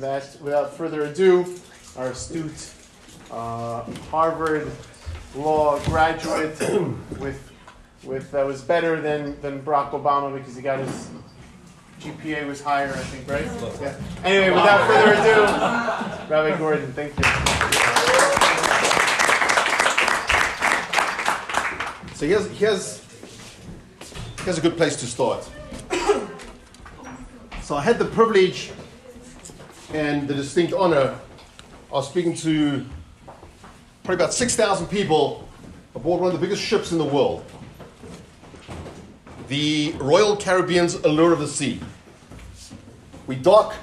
that without further ado, our astute uh, Harvard law graduate with with that was better than, than Barack Obama because he got his GPA was higher, I think, right? Yeah. Anyway, without further ado, Rabbi Gordon, thank you. So here's, here's, here's a good place to start. so I had the privilege and the distinct honor of speaking to probably about 6,000 people aboard one of the biggest ships in the world, the Royal Caribbean's Allure of the Sea. We dock,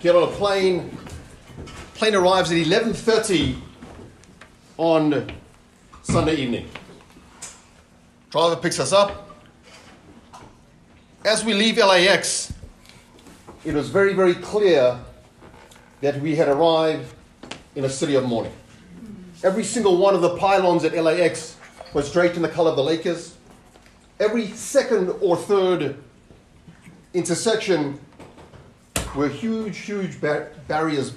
get on a plane. Plane arrives at 11:30 on Sunday evening. Driver picks us up. As we leave LAX, it was very, very clear that we had arrived in a city of mourning. Every single one of the pylons at LAX was draped in the color of the Lakers. Every second or third intersection were huge, huge bar- barriers,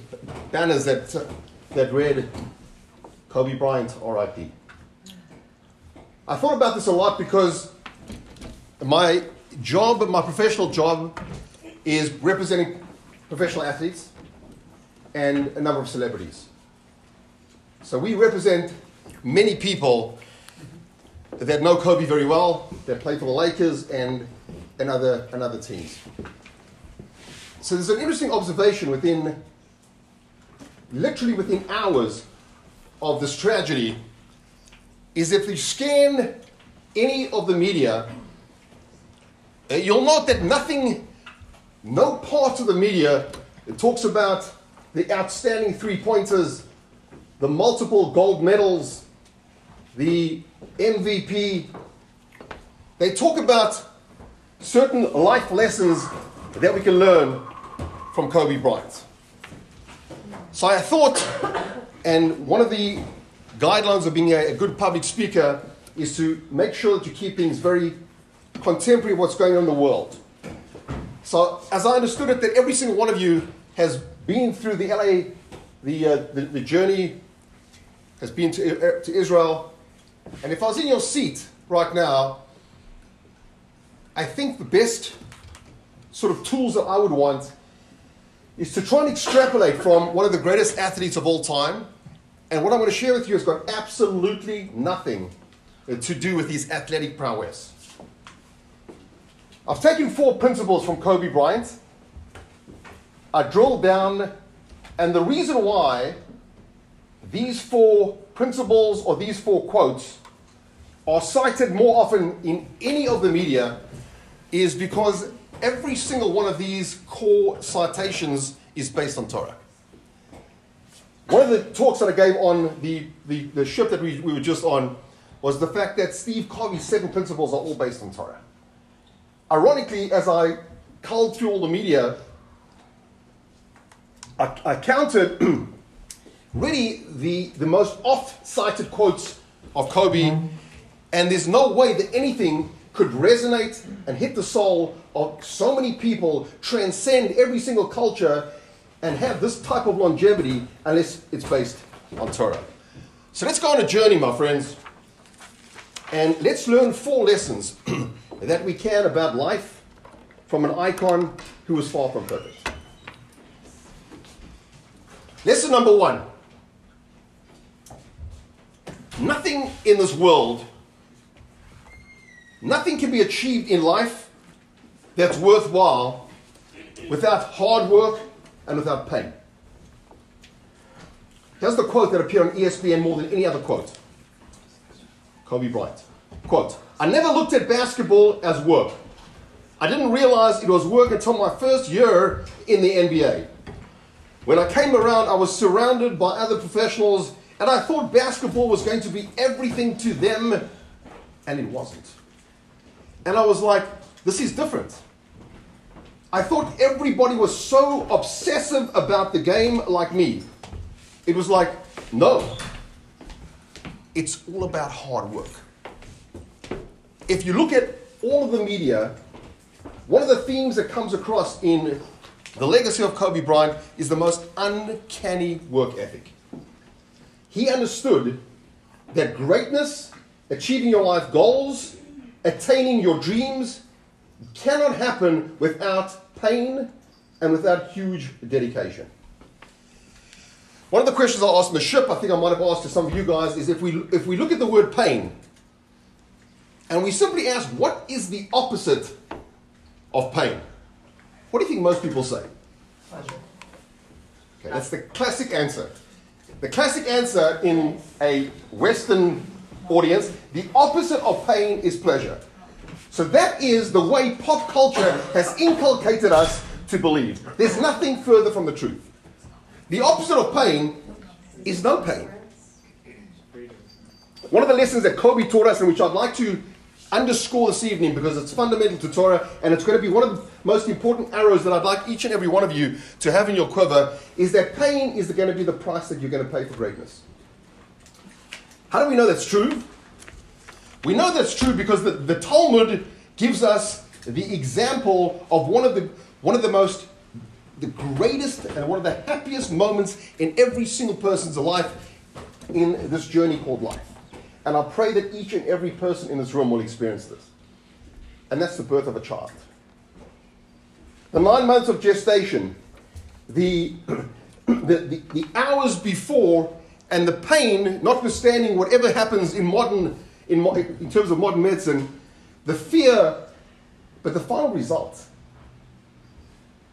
banners that, that read Kobe Bryant, RIP. I thought about this a lot because my job, my professional job, is representing professional athletes and a number of celebrities. So we represent many people that know Kobe very well, that play for the Lakers and, and, other, and other teams. So there's an interesting observation within, literally within hours of this tragedy, is if you scan any of the media, uh, you'll note that nothing, no part of the media talks about the outstanding three pointers, the multiple gold medals, the MVP. They talk about certain life lessons that we can learn from Kobe Bryant. So I thought, and one of the guidelines of being a, good public speaker is to make sure that you keep things very contemporary what's going on in the world. So, as I understood it, that every single one of you has been through the LA, the, uh, the, the journey, has been to, uh, to Israel. And if I was in your seat right now, I think the best sort of tools that I would want is to try and extrapolate from one of the greatest athletes of all time. And what I'm going to share with you has got absolutely nothing to do with his athletic prowess. I've taken four principles from Kobe Bryant. I drilled down, and the reason why these four principles or these four quotes are cited more often in any of the media is because every single one of these core citations is based on Torah. One of the talks that I gave on the, the, the ship that we, we were just on was the fact that Steve Covey's seven principles are all based on Torah. Ironically, as I culled through all the media, I, I counted really the, the most oft cited quotes of Kobe, mm-hmm. and there's no way that anything could resonate and hit the soul of so many people, transcend every single culture, and have this type of longevity unless it's based on Torah. So let's go on a journey, my friends, and let's learn four lessons that we can about life from an icon who was far from perfect. Lesson number one nothing in this world, nothing can be achieved in life that's worthwhile without hard work and without pain. Here's the quote that appeared on ESPN more than any other quote Kobe Bryant. Quote I never looked at basketball as work. I didn't realize it was work until my first year in the NBA. When I came around, I was surrounded by other professionals, and I thought basketball was going to be everything to them, and it wasn't. And I was like, this is different. I thought everybody was so obsessive about the game like me. It was like, no, it's all about hard work. If you look at all of the media, one of the themes that comes across in the legacy of Kobe Bryant is the most uncanny work ethic. He understood that greatness, achieving your life goals, attaining your dreams, cannot happen without pain and without huge dedication. One of the questions I asked in the ship, I think I might have asked to some of you guys, is if we, if we look at the word pain and we simply ask, what is the opposite of pain? What do you think most people say? Pleasure. Okay, that's the classic answer. The classic answer in a Western audience, the opposite of pain is pleasure. So that is the way pop culture has inculcated us to believe. There's nothing further from the truth. The opposite of pain is no pain. One of the lessons that Kobe taught us, and which I'd like to underscore this evening because it's fundamental to Torah and it's going to be one of the most important arrows that I'd like each and every one of you to have in your quiver, is that pain is going to be the price that you're going to pay for greatness. How do we know that's true? We know that's true because the, the Talmud gives us the example of one of the, one of the most the greatest and one of the happiest moments in every single person's life in this journey called life. And I pray that each and every person in this room will experience this. And that's the birth of a child. The nine months of gestation, the, the, the, the hours before, and the pain, notwithstanding whatever happens in modern, in, in terms of modern medicine, the fear, but the final result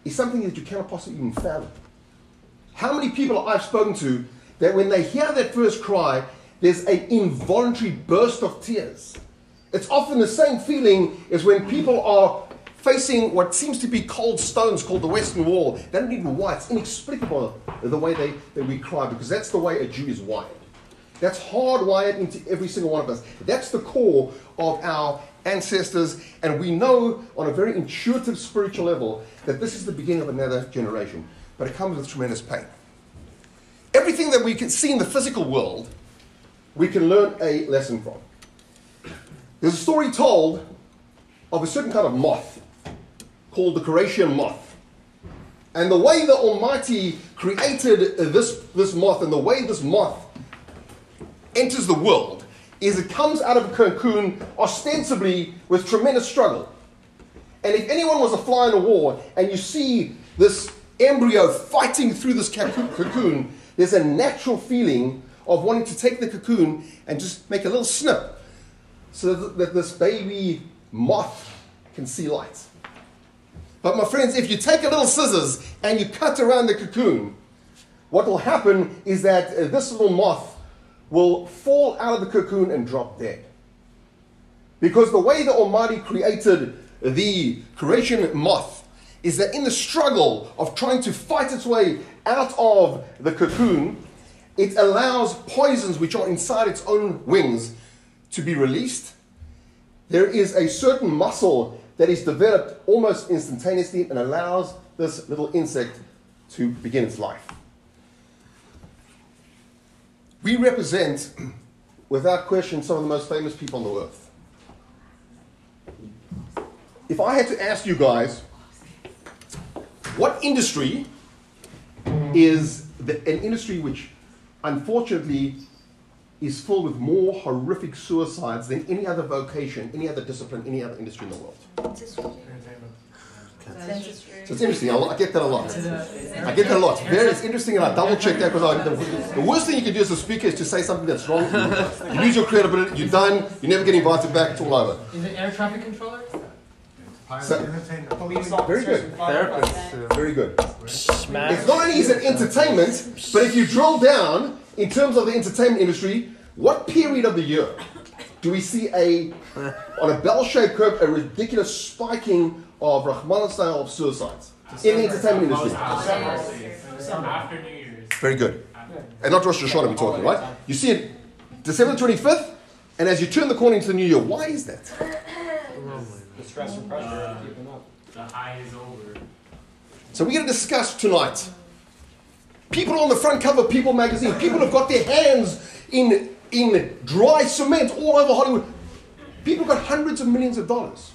is something that you cannot possibly even fathom. How many people I've spoken to that when they hear that first cry, there's an involuntary burst of tears. It's often the same feeling as when people are facing what seems to be cold stones called the Western Wall. They don't even know why. It's inexplicable the way they, that we cry because that's the way a Jew is wired. That's hardwired into every single one of us. That's the core of our ancestors, and we know on a very intuitive spiritual level that this is the beginning of another generation. But it comes with tremendous pain. Everything that we can see in the physical world, we can learn a lesson from. There's a story told of a certain kind of moth called the Croatian moth. And the way the Almighty created this, this moth and the way this moth enters the world is it comes out of a cocoon ostensibly with tremendous struggle. And if anyone was a fly in a wall and you see this embryo fighting through this cocoon, there's a natural feeling of wanting to take the cocoon and just make a little snip so that this baby moth can see light. But my friends, if you take a little scissors and you cut around the cocoon, what will happen is that uh, this little moth will fall out of the cocoon and drop dead. Because the way the Almighty created the Croatian moth is that in the struggle of trying to fight its way out of the cocoon, it allows poisons which are inside its own wings to be released. There is a certain muscle that is developed almost instantaneously and allows this little insect to begin its life. We represent, without question, some of the most famous people on the earth. If I had to ask you guys, what industry is the, an industry which unfortunately is filled with more horrific suicides than any other vocation, any other discipline, any other industry in the world? So it's interesting. I, I get that a lot. I get that a lot. Very, it's interesting, and I double check that because the, the, worst thing you can do as a speaker is to say something that's wrong. You lose your credibility. You're done. You never get invited back. It's all over. Is it air traffic controller? So, very good. Therapist. Very good. It's not only is it entertainment, but if you drill down in terms of the entertainment industry, what period of the year do we see a on a bell-shaped curve a ridiculous spiking of Rahman style of suicides in the entertainment industry? After New Year's. Very good. And not Rosh Hashanah we're talking, right? You see it December 25th, and as you turn the corner into the new year, why is that? The stress and pressure of uh, keeping up. The high is over. So we're going to discuss tonight. People on the front cover of People magazine, people have got their hands in, in dry cement all over Hollywood. People got hundreds of millions of dollars.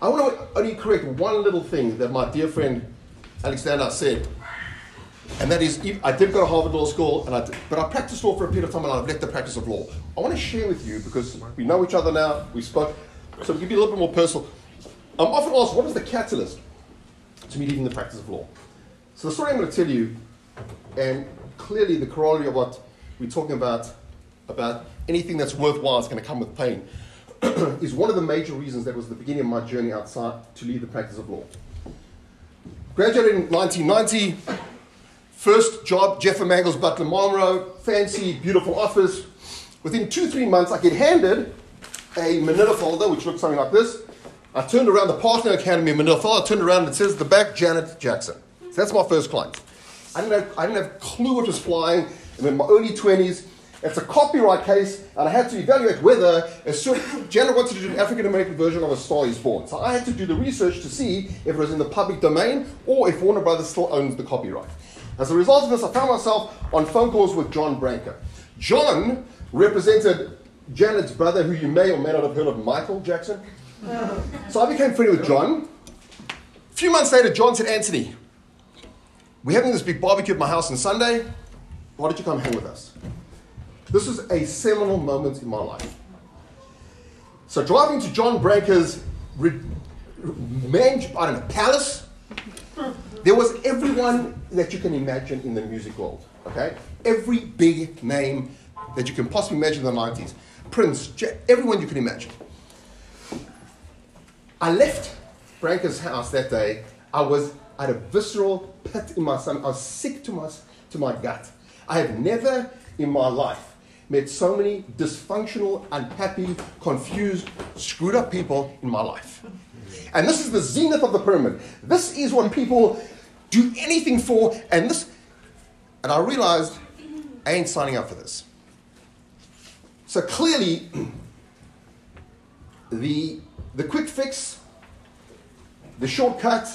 I want to only correct one little thing that my dear friend Alexander said. And that is, I did go to Harvard Law School, and I did, but I practiced law for a period of time and I've left the practice of law. I want to share with you, because we know each other now, we spoke, so to give you a little bit more personal. I'm often asked, what is the catalyst to me leaving the practice of law? So the story I'm going to tell you, and clearly the corollary of what we're talking about, about anything that's worthwhile is going to come with pain, is one of the major reasons that was the beginning of my journey outside to leave the practice of law. Graduated in 1990, first job, Jeff Mangels Butler Marmaro, fancy, beautiful office. Within two, three months, I get handed a manila folder, which looks something like this. I turned around the Partner Academy manila folder, I turned around and it says the back, Janet Jackson. So that's my first client. I didn't have, I didn't have a clue what was flying. I'm in my early 20s. It's a copyright case, and I had to evaluate whether a certain Janet wanted to do an African American version of A Star Is Born. So I had to do the research to see if it was in the public domain or if Warner Brothers still owns the copyright. As a result of this, I found myself on phone calls with John Branca. John represented Janet's brother, who you may or may not have heard of, Michael Jackson. So I became friendly with John. A few months later, John said, Anthony, we're having this big barbecue at my house on Sunday. Why don't you come hang with us? This was a seminal moment in my life. So driving to John Branca's re- man, I don't know, palace, there was everyone that you can imagine in the music world. Okay, every big name that you can possibly imagine in the 90s, Prince, everyone you can imagine. I left Branca's house that day. I was at a visceral pit in my stomach. I was sick to my, to my gut. I have never in my life met so many dysfunctional, unhappy, confused, screwed up people in my life. And this is the zenith of the pyramid. This is what people do anything for. And this, and I realized I ain't signing up for this. So clearly, the, the quick fix, the shortcut,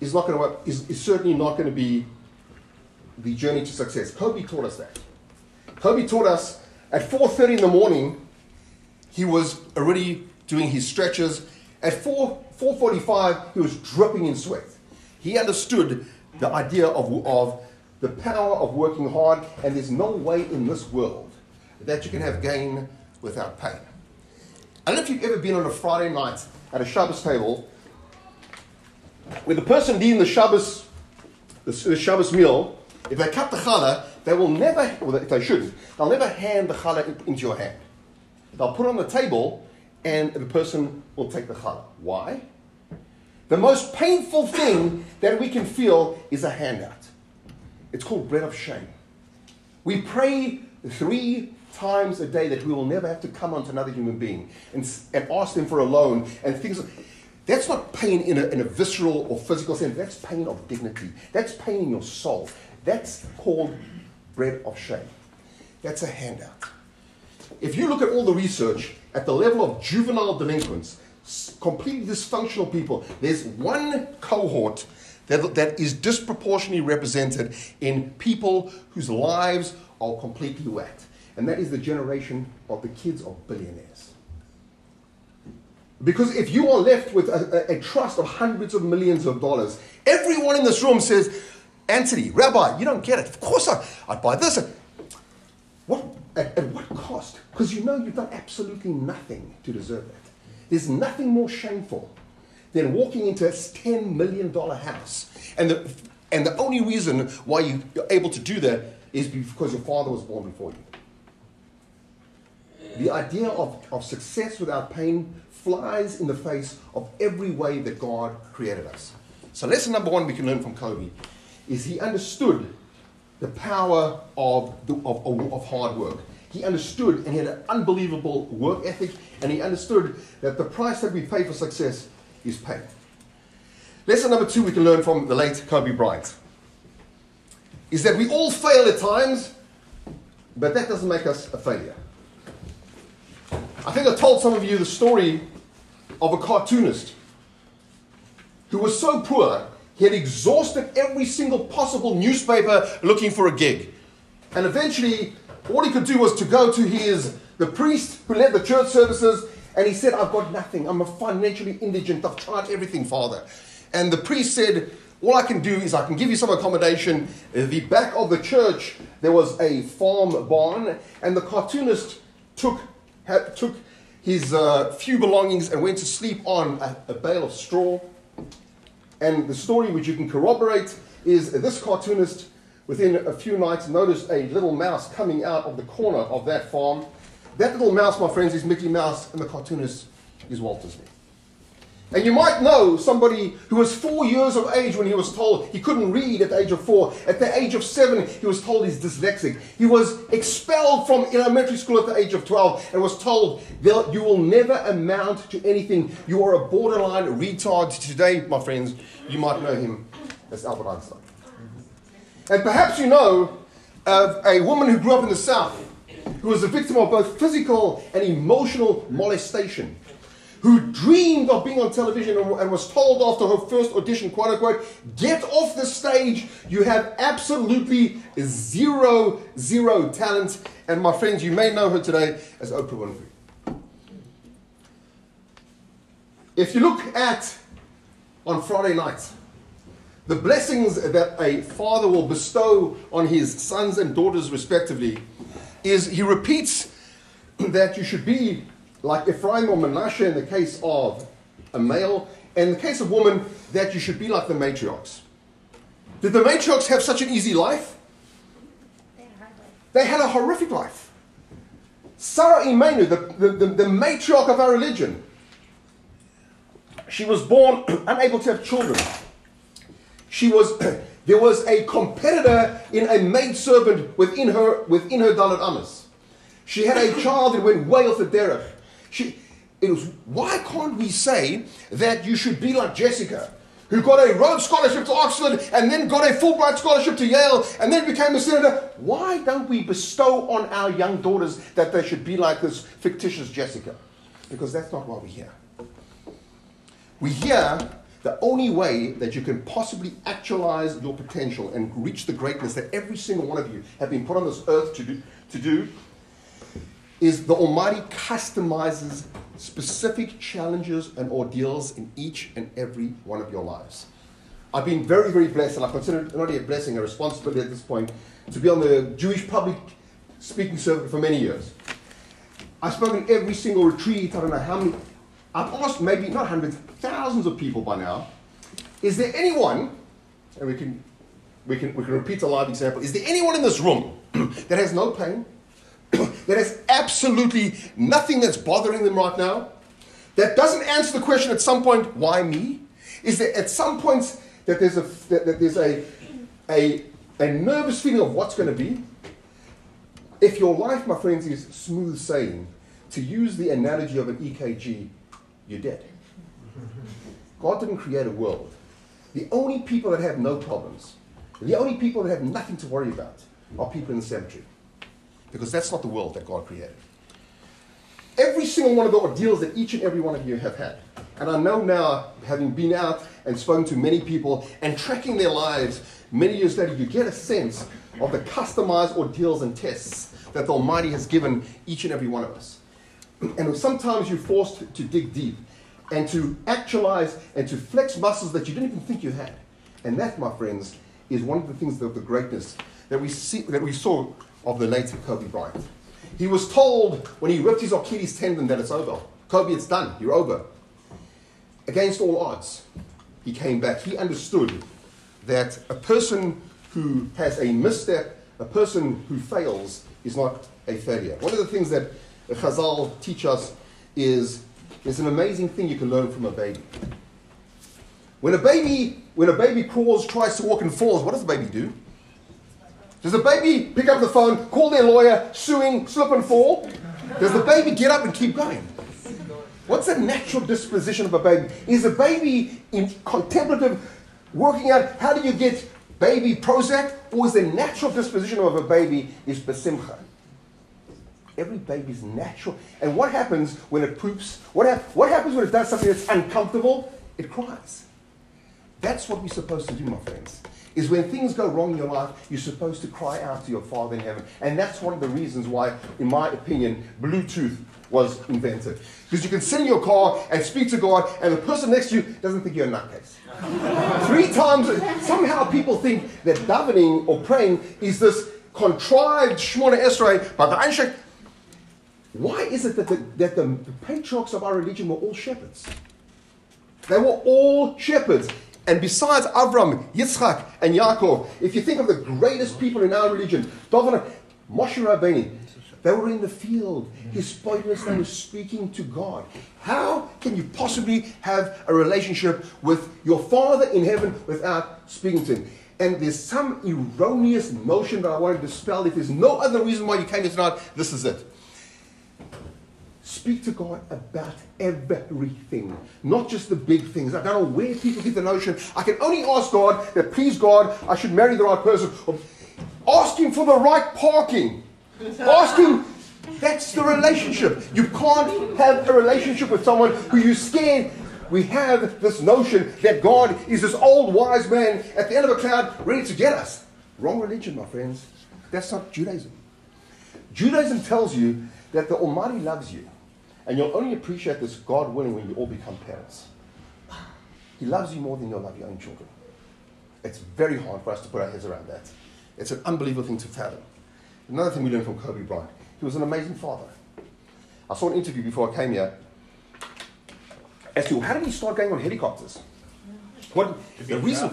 is not going to work, is, is certainly not going to be the journey to success. Kobe taught us that. Kobe taught us at 4.30 in the morning, he was already doing his stretches. At 4, 4.45, he was dripping in sweat. He understood the idea of, of the power of working hard, and there's no way in this world that you can have gain without pain. I don't know if you've ever been on a Friday night at a Shabbos table where the person leading the Shabbos, the, the Shabbos meal, if they cut the challah, they will never, well, if they shouldn't, they'll never hand the challah into your hand. They'll put it on the table and the person will take the challah. Why? The most painful thing that we can feel is a handout. It's called bread of shame. We pray three times a day that we will never have to come onto another human being and, and ask them for a loan and things. That's not pain in a, in a visceral or physical sense. That's pain of dignity. That's pain in your soul. That's called bread of shame. That's a handout. If you look at all the research at the level of juvenile delinquents, completely dysfunctional people, there's one cohort that, that is disproportionately represented in people whose lives are completely whacked. And that is the generation of the kids of billionaires. Because if you are left with a, a, a trust of hundreds of millions of dollars, everyone in this room says, Anthony, Rabbi, you don't get it. Of course I, I'd buy this. What, at, at what cost? Because you know you've done absolutely nothing to deserve it. There's nothing more shameful than walking into a $10 million house. And the, and the only reason why you, you're able to do that is because your father was born before you. The idea of, of success without pain flies in the face of every way that God created us. So, lesson number one we can learn from Kobe is he understood the power of, the, of, of, hard work. He understood and he had an unbelievable work ethic, and he understood that the price that we pay for success is pain. Lesson number two we can learn from the late Kobe Bryant is that we all fail at times, but that doesn't make us a failure. I think I told some of you the story of a cartoonist who was so poor he had exhausted every single possible newspaper looking for a gig. And eventually, all he could do was to go to his the priest who led the church services And he said, I've got nothing. I'm a financially indigent. I've tried everything, Father. And the priest said, All I can do is I can give you some accommodation. At the back of the church, there was a farm barn, and the cartoonist took, took his uh, few belongings and went to sleep on a, a bale of straw. And the story, which you can corroborate, is this cartoonist, within a few nights, noticed a little mouse coming out of the corner of that farm. That little mouse, my friends, is Mickey Mouse, and the cartoonist is Walt Disney. And you might know somebody who was four years of age when he was told he couldn't read at the age of four. At the age of seven, he was told he's dyslexic. He was expelled from elementary school at the age of 12 and was told, "They'll- You will never amount to anything. You are a borderline retard. Today, my friends, you might know him as Albert Einstein. And perhaps you know of a woman who grew up in the South who was a victim of both physical and emotional molestation, who dreamed of being on television and, was told after her first audition, quote unquote, get off the stage, you have absolutely zero, zero talent. And my friends, you may know her today as Oprah Winfrey. If you look at on Friday night, the blessings that a father will bestow on his sons and daughters, respectively, is he repeats that you should be like Ephraim or Manasseh in the case of a male, and in the case of woman, that you should be like the matriarchs. Did the matriarchs have such an easy life? They had a horrific life. Sarah Imenu, the, the, the, the matriarch of our religion, she was born unable to have children. She was there was a competitor in a maidservant within her within her Dalit Amas. She had a child that went way off the derech. She it was why can't we say that you should be like Jessica, who got a Rhodes Scholarship to Oxford and then got a Fulbright Scholarship to Yale and then became a senator? Why don't we bestow on our young daughters that they should be like this fictitious Jessica? Because that's not why we're here. We hear the only way that you can possibly actualize your potential and reach the greatness that every single one of you have been put on this earth to do, to do is the Almighty customizes specific challenges and ordeals in each and every one of your lives. I've been very, very blessed, and I consider it not only a blessing, a responsibility at this point, to be on the Jewish public speaking circuit for many years. I've spoken every single retreat, I don't know how many. I've asked maybe not hundreds, thousands of people by now. Is there anyone, and we can, we can, we can repeat a live example, is there anyone in this room that has no pain, that has absolutely nothing that's bothering them right now, that doesn't answer the question at some point, why me? Is there at some points that there's a, that, that there's a, a, a nervous feeling of what's going to be? If your life, my friends, is smooth sailing, to use the analogy of an EKG, you're dead. God didn't create a world. The only people that have no problems, the only people that have nothing to worry about, are people in the cemetery. Because that's not the world that God created. Every single one of the ordeals that each and every one of you have had, and I know now, having been out and spoken to many people and tracking their lives many years later, you get a sense of the customized ordeals and tests that the Almighty has given each and every one of us. And sometimes you're forced to dig deep and to actualize and to flex muscles that you didn't even think you had. And that, my friends, is one of the things of the greatness that we see that we saw of the late Kobe Bryant. He was told when he ripped his Achilles tendon that it's over. Kobe, it's done. You're over. Against all odds, he came back. He understood that a person who has a misstep, a person who fails, is not a failure. One of the things that Chazal teach us is it's an amazing thing you can learn from a baby. When a baby, when a baby crawls, tries to walk and falls, what does the baby do? Does the baby pick up the phone, call their lawyer, suing, slip and fall? Does the baby get up and keep going? What's the natural disposition of a baby? Is a baby in contemplative, working out how do you get baby Prozac, or is the natural disposition of a baby is besimcha? Every baby's natural. And what happens when it poops? What, hap- what happens when it does something that's uncomfortable? It cries. That's what we're supposed to do, my friends. Is when things go wrong in your life, you're supposed to cry out to your Father in heaven. And that's one of the reasons why, in my opinion, Bluetooth was invented. Because you can sit in your car and speak to God, and the person next to you doesn't think you're a nutcase. Three times, somehow people think that davening or praying is this contrived Shemona Esrei, by the Einstein. Why is it that, the, that the, the patriarchs of our religion were all shepherds? They were all shepherds. And besides Avram, Yitzchak, and Yaakov, if you think of the greatest people in our religion, David, Moshe Rabbeinu, they were in the field. His spotless they were speaking to God. How can you possibly have a relationship with your Father in heaven without speaking to Him? And there's some erroneous notion that I want to dispel. If there's no other reason why you came here tonight, this is it. Speak to God about everything, not just the big things. I don't know where people get the notion. I can only ask God that, please God, I should marry the right person. Ask Him for the right parking. Ask Him. That's the relationship. You can't have a relationship with someone who you're scared. We have this notion that God is this old wise man at the end of a cloud ready to get us. Wrong religion, my friends. That's not Judaism. Judaism tells you that the Almighty loves you. And you'll only appreciate this, God willing, when you all become parents. He loves you more than you'll love your own children. It's very hard for us to put our heads around that. It's an unbelievable thing to fathom. Another thing we learned from Kobe Bryant, he was an amazing father. I saw an interview before I came here as to how did he start going on helicopters? What, the, reason,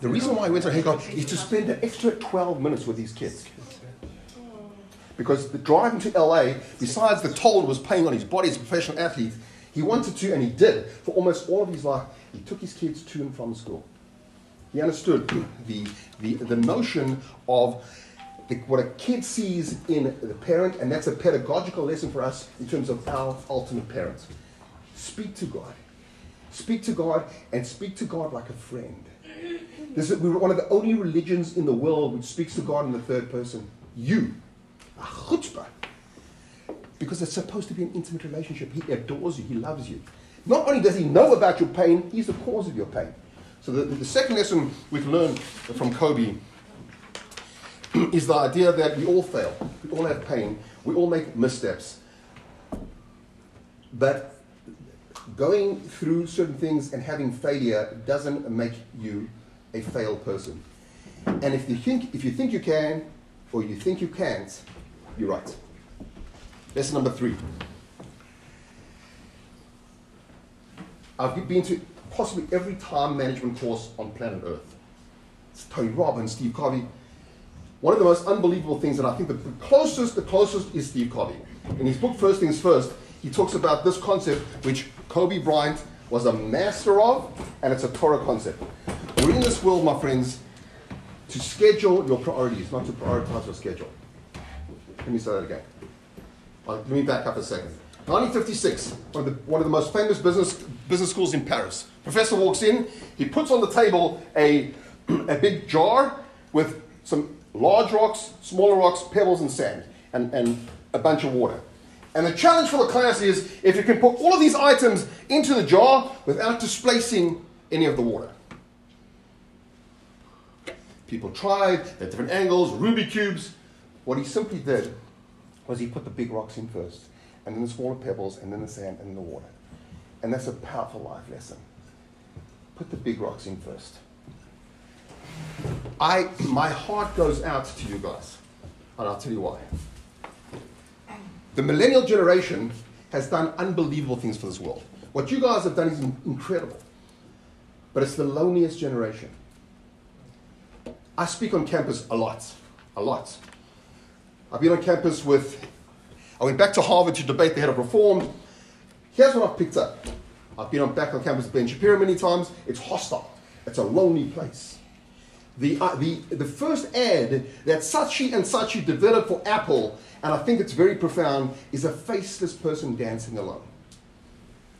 the reason why he went on helicopter is to spend an extra 12 minutes with these kids. Because the driving to LA, besides the toll was paying on his body as a professional athlete, he wanted to, and he did, for almost all of his life, he took his kids to and from school. He understood the, the, the notion of the, what a kid sees in the parent, and that's a pedagogical lesson for us in terms of our ultimate parents. Speak to God. Speak to God and speak to God like a friend. This is, we're one of the only religions in the world which speaks to God in the third person. You. Chutzpah. Because it's supposed to be an intimate relationship. He adores you, he loves you. Not only does he know about your pain, he's the cause of your pain. So the, the second lesson we can learn from Kobe is the idea that we all fail. We all have pain. We all make missteps. But going through certain things and having failure doesn't make you a failed person. And if you think if you think you can or you think you can't, you're right. Lesson number three. I've been to possibly every time management course on planet Earth. It's Tony Robbins, Steve Covey. One of the most unbelievable things, and I think the closest, the closest is Steve Covey. In his book, First Things First, he talks about this concept which Kobe Bryant was a master of, and it's a Torah concept. We're in this world, my friends, to schedule your priorities, not to prioritize your schedule. Let me say that again. Uh, let me back up a second. 1956, one of the, one of the most famous business, business schools in Paris. Professor walks in, he puts on the table a, a big jar with some large rocks, smaller rocks, pebbles, and sand, and, and a bunch of water. And the challenge for the class is if you can put all of these items into the jar without displacing any of the water. People tried at different angles, Rubik cubes. What he simply did was he put the big rocks in first, and then the smaller pebbles, and then the sand, and then the water. And that's a powerful life lesson. Put the big rocks in first. I, my heart goes out to you guys, and I'll tell you why. The millennial generation has done unbelievable things for this world. What you guys have done is incredible, but it's the loneliest generation. I speak on campus a lot, a lot. I've been on campus with, I went back to Harvard to debate the head of reform. Here's what I've picked up. I've been on back on campus with Ben Shapiro many times. It's hostile. It's a lonely place. The, uh, the, the first ad that Saatchi and Saatchi developed for Apple, and I think it's very profound, is a faceless person dancing alone.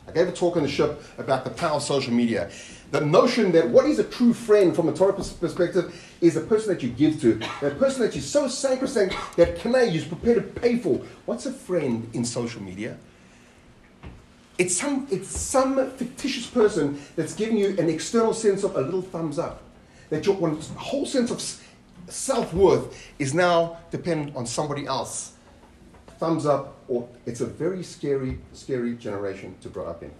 I gave a talk on the ship about the power of social media. The notion that what is a true friend from a Torah perspective is a person that you give to, a person that is so sacrosanct that Kanei is prepared to pay for. What's a friend in social media? It's some, it's some fictitious person that's giving you an external sense of a little thumbs up. That your whole sense of self worth is now dependent on somebody else thumbs up, or it's a very scary, scary generation to grow up in.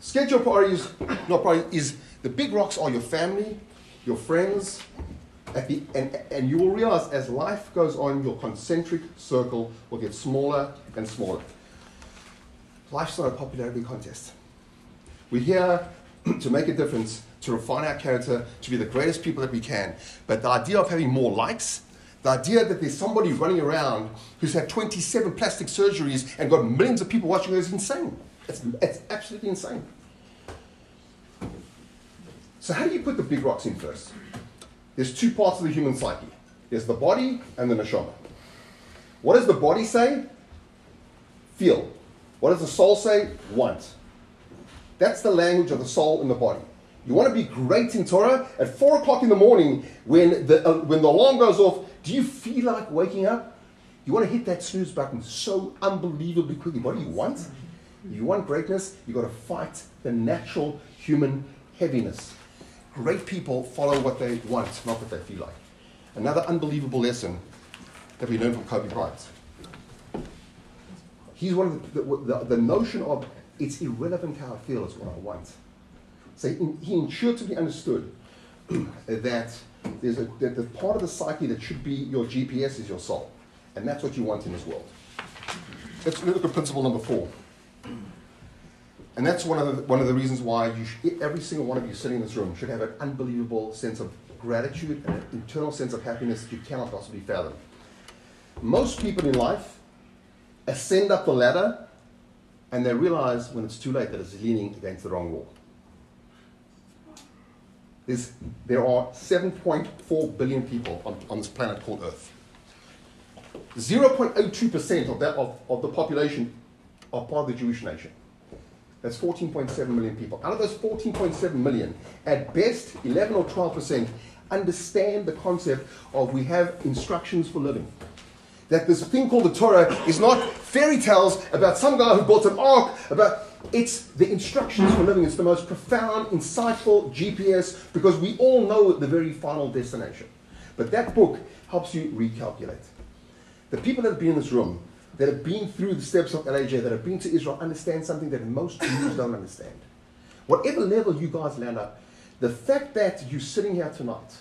Schedule priorities, not priorities, is the big rocks are your family, your friends, the, and, and you will realize as life goes on, your concentric circle will get smaller and smaller. Life's not a popularity contest. We're here to make a difference, to refine our character, to be the greatest people that we can. But the idea of having more likes, the idea that there's somebody running around who's had 27 plastic surgeries and got millions of people watching is insane. It's, it's absolutely insane. So, how do you put the big rocks in first? There's two parts of the human psyche there's the body and the neshama. What does the body say? Feel. What does the soul say? Want. That's the language of the soul and the body. You want to be great in Torah at four o'clock in the morning when the uh, when the alarm goes off. Do you feel like waking up? You want to hit that snooze button so unbelievably quickly. What do you want? If you want greatness, you've got to fight the natural human heaviness. Great people follow what they want, not what they feel like. Another unbelievable lesson that we learned from Kobe Bryant. He's one of the, the, the, the notion of it's irrelevant how I feel, it's what I want. So he, he intuitively understood that there's a that the part of the psyche that should be your GPS is your soul, and that's what you want in this world. Let's look at principle number four. And that's one of the, one of the reasons why every single one of you sitting in this room should have an unbelievable sense of gratitude and an internal sense of happiness that you cannot possibly fathom. Most people in life ascend up the ladder and they realize when it's too late that it's leaning against the wrong wall. There's, there are 7.4 billion people on, on this planet called Earth. 0.02% of, that, of, of the population are part of the Jewish nation. That's 14.7 million people. Out of those 14.7 million, at best, 11 or 12% understand the concept of we have instructions for living. That this thing called the Torah is not fairy tales about some guy who built an ark, about it's the instructions for living. It's the most profound, insightful GPS because we all know the very final destination. But that book helps you recalculate. The people that have been in this room, that have been through the steps of Elijah, that have been to Israel, understand something that most Jews don't understand. Whatever level you guys land up, the fact that you're sitting here tonight,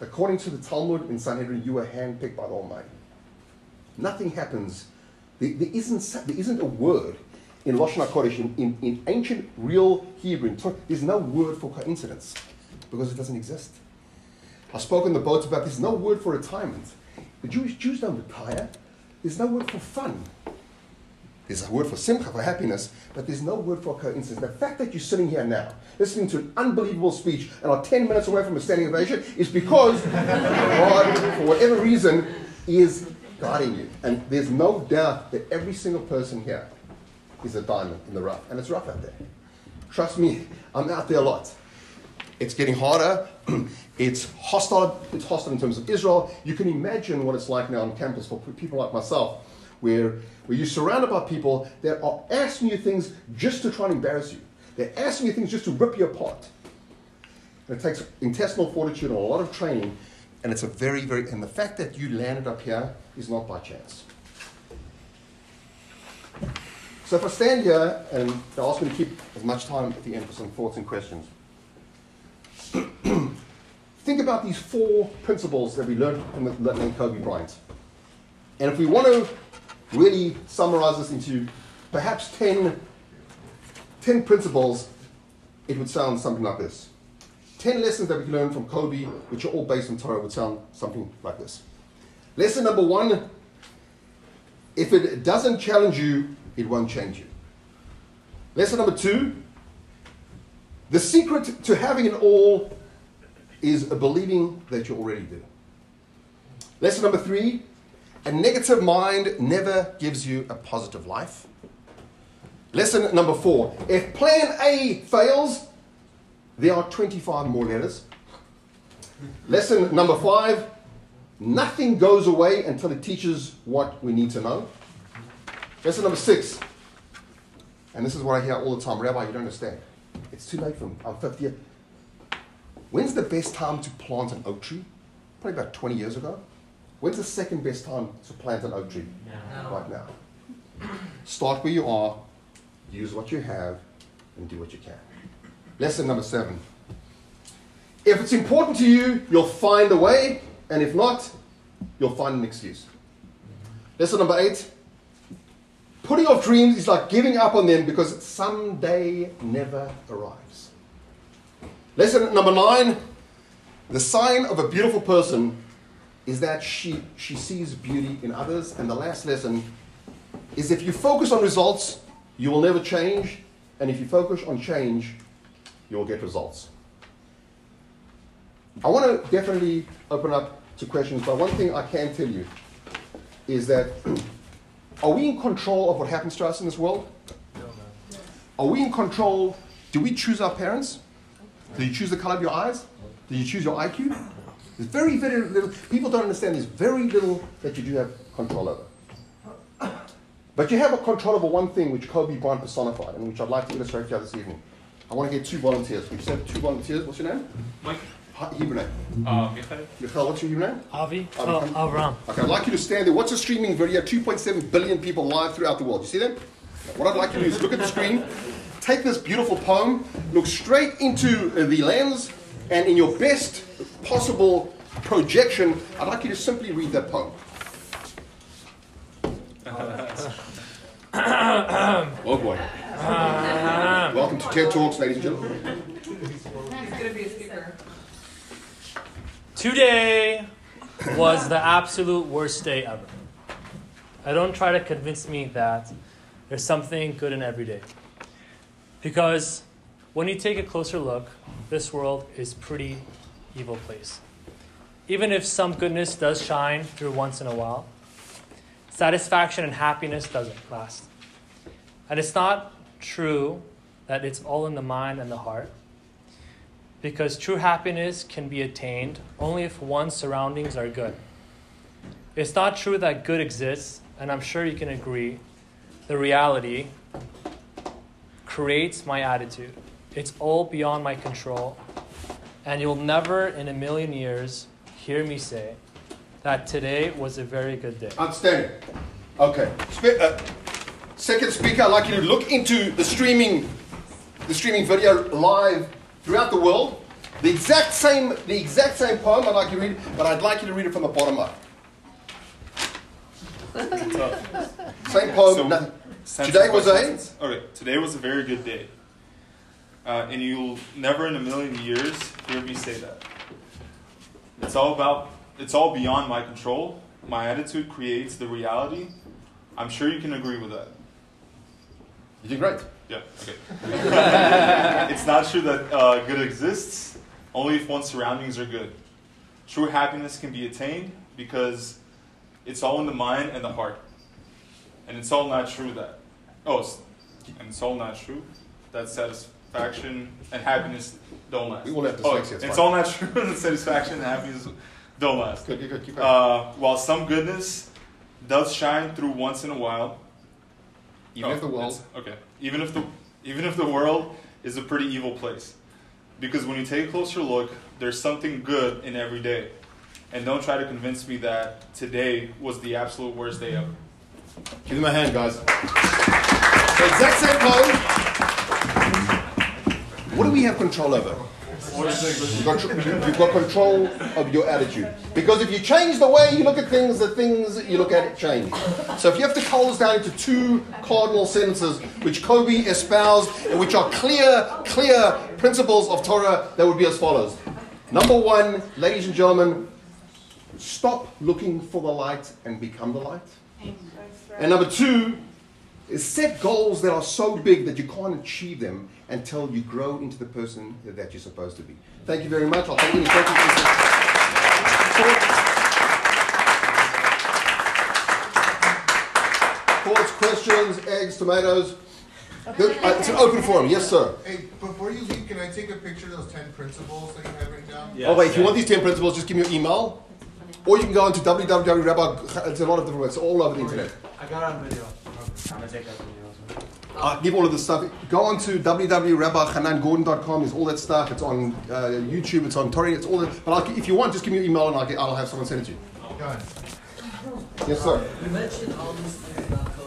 according to the Talmud in Sanhedrin, you were handpicked by the Almighty. Nothing happens. There, there, isn't, there isn't a word in Lashon HaKodesh, in, in, in ancient, real Hebrew, there's no word for coincidence because it doesn't exist. I spoke in the boat about there's no word for retirement. The Jewish Jews don't retire. There's no word for fun. There's a word for simcha, for happiness, but there's no word for coincidence. The fact that you're sitting here now, listening to an unbelievable speech, and are 10 minutes away from a standing ovation is because God, for whatever reason, is guiding you. And there's no doubt that every single person here is a diamond in the rough. And it's rough out there. Trust me, I'm out there a lot. It's getting harder. it's hostile. It's hostile in terms of Israel. You can imagine what it's like now on campus for people like myself, where, where you're surrounded by people that are asking you things just to try and embarrass you. They're asking you things just to rip you apart. And it takes intestinal fortitude and a lot of training. And it's a very, very, and the fact that you landed up here is not by chance. So if I stand here and they ask me to keep as much time at the end for some thoughts and questions, think about these four principles that we learned from late Kobe Bryant. And if we want to really summarize this into perhaps 10, 10 principles, it would sound something like this. 10 lessons that we learned from Kobe, which are all based on Torah, would sound something like this. Lesson number one if it doesn't challenge you, it won't change you. Lesson number two the secret to having it all is believing that you already do. Lesson number three a negative mind never gives you a positive life. Lesson number four if plan A fails, there are 25 more letters. Lesson number five nothing goes away until it teaches what we need to know. Lesson number six, and this is what I hear all the time Rabbi, you don't understand. It's too late for me. I'm 50. When's the best time to plant an oak tree? Probably about 20 years ago. When's the second best time to plant an oak tree? Yeah. Right now. Start where you are, use what you have, and do what you can. Lesson number seven. If it's important to you, you'll find a way, and if not, you'll find an excuse. Lesson number eight. Putting off dreams is like giving up on them because someday never arrives. Lesson number nine. The sign of a beautiful person is that she, she sees beauty in others. And the last lesson is if you focus on results, you will never change. And if you focus on change, you will get results. I want to definitely open up to questions, but one thing I can tell you is that are we in control of what happens to us in this world? Are we in control? Do we choose our parents? Do you choose the color of your eyes? Do you choose your IQ? There's very, very little. People don't understand there's very little that you do have control over. But you have a control over one thing which Kobe Bryant personified, and which I'd like to illustrate for you this evening. I want to get two volunteers. We've have two volunteers. What's your name? Mike. Hi- Hebrew name. Uh, Michael. Michael, what's your Hebrew name? Avi? Avi, Oh. Avram. Okay, I'd like you to stand there. What's a streaming video? 2.7 billion people live throughout the world. You see them? What I'd like you to do is look at the screen, take this beautiful poem, look straight into uh, the lens, and in your best possible projection, I'd like you to simply read that poem. oh boy. Welcome to TED Talks, ladies and gentlemen. He's gonna be a speaker. Today was the absolute worst day ever. I don't try to convince me that there's something good in every day. Because when you take a closer look, this world is pretty evil place. Even if some goodness does shine through once in a while, satisfaction and happiness doesn't last. And it's not true that it's all in the mind and the heart because true happiness can be attained only if one's surroundings are good. It's not true that good exists, and I'm sure you can agree, the reality creates my attitude. It's all beyond my control, and you'll never in a million years hear me say that today was a very good day. Outstanding. Okay. Uh, second speaker, I'd like you to look into the streaming, the streaming video live throughout the world. The exact same, the exact same poem. I'd like you to read, but I'd like you to read it from the bottom up. Same poem. So- no- Today by was a- Okay, today was a very good day. Uh, and you'll never in a million years hear me say that. It's all about, it's all beyond my control. My attitude creates the reality. I'm sure you can agree with that. you did great. Yeah, okay. it's not true that uh, good exists, only if one's surroundings are good. True happiness can be attained because it's all in the mind and the heart. And it's all not true that, oh, and it's all not true that satisfaction and happiness don't last. We all have Oh, dyslexia, it's it's fine. all not true that satisfaction and happiness don't last. Good, good, good. Keep. Uh, while some goodness does shine through once in a while, Even Oh, if the world. okay. Even if the even if the world is a pretty evil place, because when you take a closer look, there's something good in every day, and don't try to convince me that today was the absolute worst day ever. Give me my hand, guys. The exact same poem. What do we have control over? You've got, control of your attitude. Because if you change the way you look at things, the things you look at it change. So if you have to cull this down into two cardinal sentences, which Kobe espoused, and which are clear, clear principles of Torah, that would be as follows. Number one, ladies and gentlemen, stop looking for the light and become the light. And number two is set goals that are so big that you can't achieve them until you grow into the person that you're supposed to be. Thank you very much. I'll take any questions. Thoughts, questions, eggs, tomatoes. Good. Uh, It's an open forum. Yes, sir. Hey, before you leave, can I take a picture of those 10 principles that you have written down? oh, wait. If you want these 10 principles, just give me your email. Or you can go into www.rabbi. It's a lot of different ways. All over the internet. I got on video. I'm gonna take that video as well. I give all of this stuff. Go on to www.rabbihanangordon.com. There's all that stuff. It's on uh, YouTube. It's on Tori. It's all that. But I'll, if you want, just give me your email and I'll, get, I'll have someone send it to you. Done. Yes, sir. You mentioned all these things about